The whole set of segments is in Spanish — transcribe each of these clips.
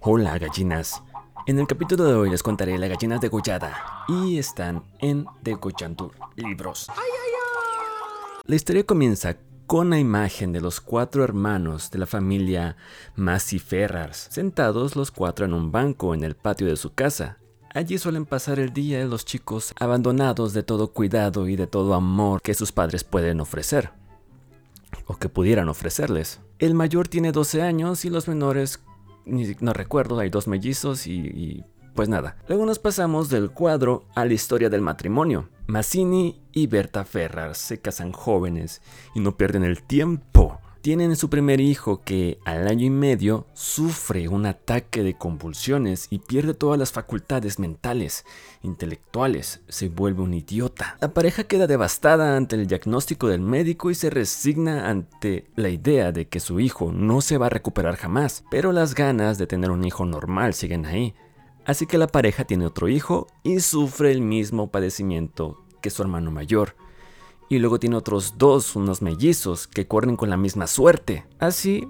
Hola gallinas. En el capítulo de hoy les contaré las gallinas de Goyada y están en Degollando Libros. La historia comienza con la imagen de los cuatro hermanos de la familia Massey Ferrars, sentados los cuatro en un banco en el patio de su casa. Allí suelen pasar el día los chicos abandonados de todo cuidado y de todo amor que sus padres pueden ofrecer o que pudieran ofrecerles. El mayor tiene 12 años y los menores, no recuerdo, hay dos mellizos y, pues nada. Luego nos pasamos del cuadro a la historia del matrimonio. Mazzini y Berta Ferrar se casan jóvenes y no pierden el tiempo tienen su primer hijo que al año y medio sufre un ataque de convulsiones y pierde todas las facultades mentales, intelectuales, se vuelve un idiota. La pareja queda devastada ante el diagnóstico del médico y se resigna ante la idea de que su hijo no se va a recuperar jamás, pero las ganas de tener un hijo normal siguen ahí. Así que la pareja tiene otro hijo y sufre el mismo padecimiento que su hermano mayor y luego tiene otros dos, unos mellizos, que corren con la misma suerte. Así,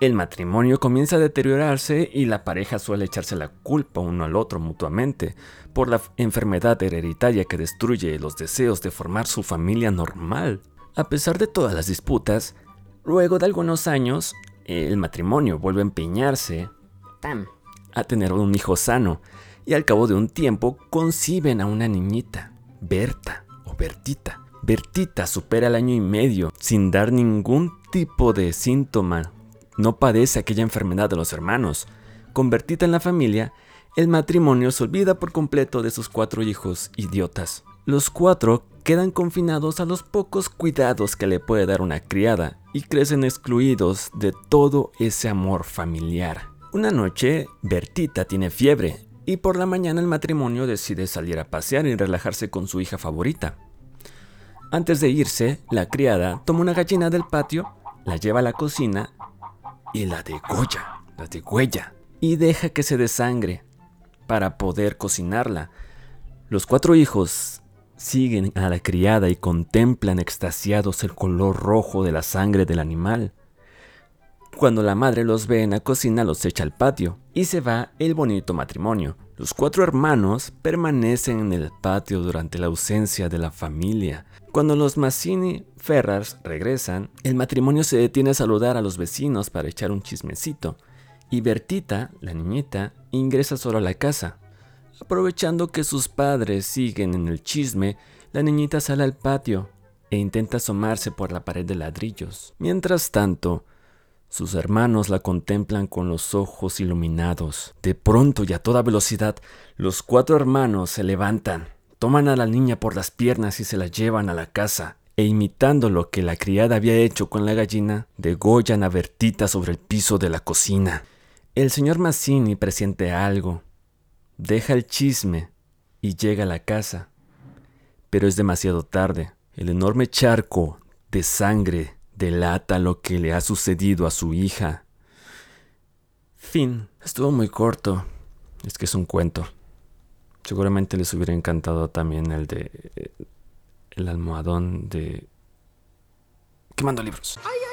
el matrimonio comienza a deteriorarse y la pareja suele echarse la culpa uno al otro mutuamente por la enfermedad hereditaria que destruye los deseos de formar su familia normal. A pesar de todas las disputas, luego de algunos años, el matrimonio vuelve a empeñarse a tener un hijo sano y al cabo de un tiempo conciben a una niñita, Berta o Bertita Bertita supera el año y medio sin dar ningún tipo de síntoma. No padece aquella enfermedad de los hermanos. Con Bertita en la familia, el matrimonio se olvida por completo de sus cuatro hijos idiotas. Los cuatro quedan confinados a los pocos cuidados que le puede dar una criada y crecen excluidos de todo ese amor familiar. Una noche, Bertita tiene fiebre y por la mañana el matrimonio decide salir a pasear y relajarse con su hija favorita. Antes de irse, la criada toma una gallina del patio, la lleva a la cocina y la degolla, la degüella, y deja que se desangre para poder cocinarla. Los cuatro hijos siguen a la criada y contemplan extasiados el color rojo de la sangre del animal. Cuando la madre los ve en la cocina, los echa al patio y se va el bonito matrimonio. Los cuatro hermanos permanecen en el patio durante la ausencia de la familia. Cuando los Mazzini Ferrars regresan, el matrimonio se detiene a saludar a los vecinos para echar un chismecito, y Bertita, la niñita, ingresa solo a la casa. Aprovechando que sus padres siguen en el chisme, la niñita sale al patio e intenta asomarse por la pared de ladrillos. Mientras tanto, sus hermanos la contemplan con los ojos iluminados. De pronto y a toda velocidad, los cuatro hermanos se levantan, toman a la niña por las piernas y se la llevan a la casa, e imitando lo que la criada había hecho con la gallina, degollan a Bertita sobre el piso de la cocina. El señor Mazzini presiente algo, deja el chisme y llega a la casa. Pero es demasiado tarde. El enorme charco de sangre delata lo que le ha sucedido a su hija. Fin. Estuvo muy corto. Es que es un cuento. Seguramente les hubiera encantado también el de... El almohadón de... Quemando libros. ¡Ay, ay!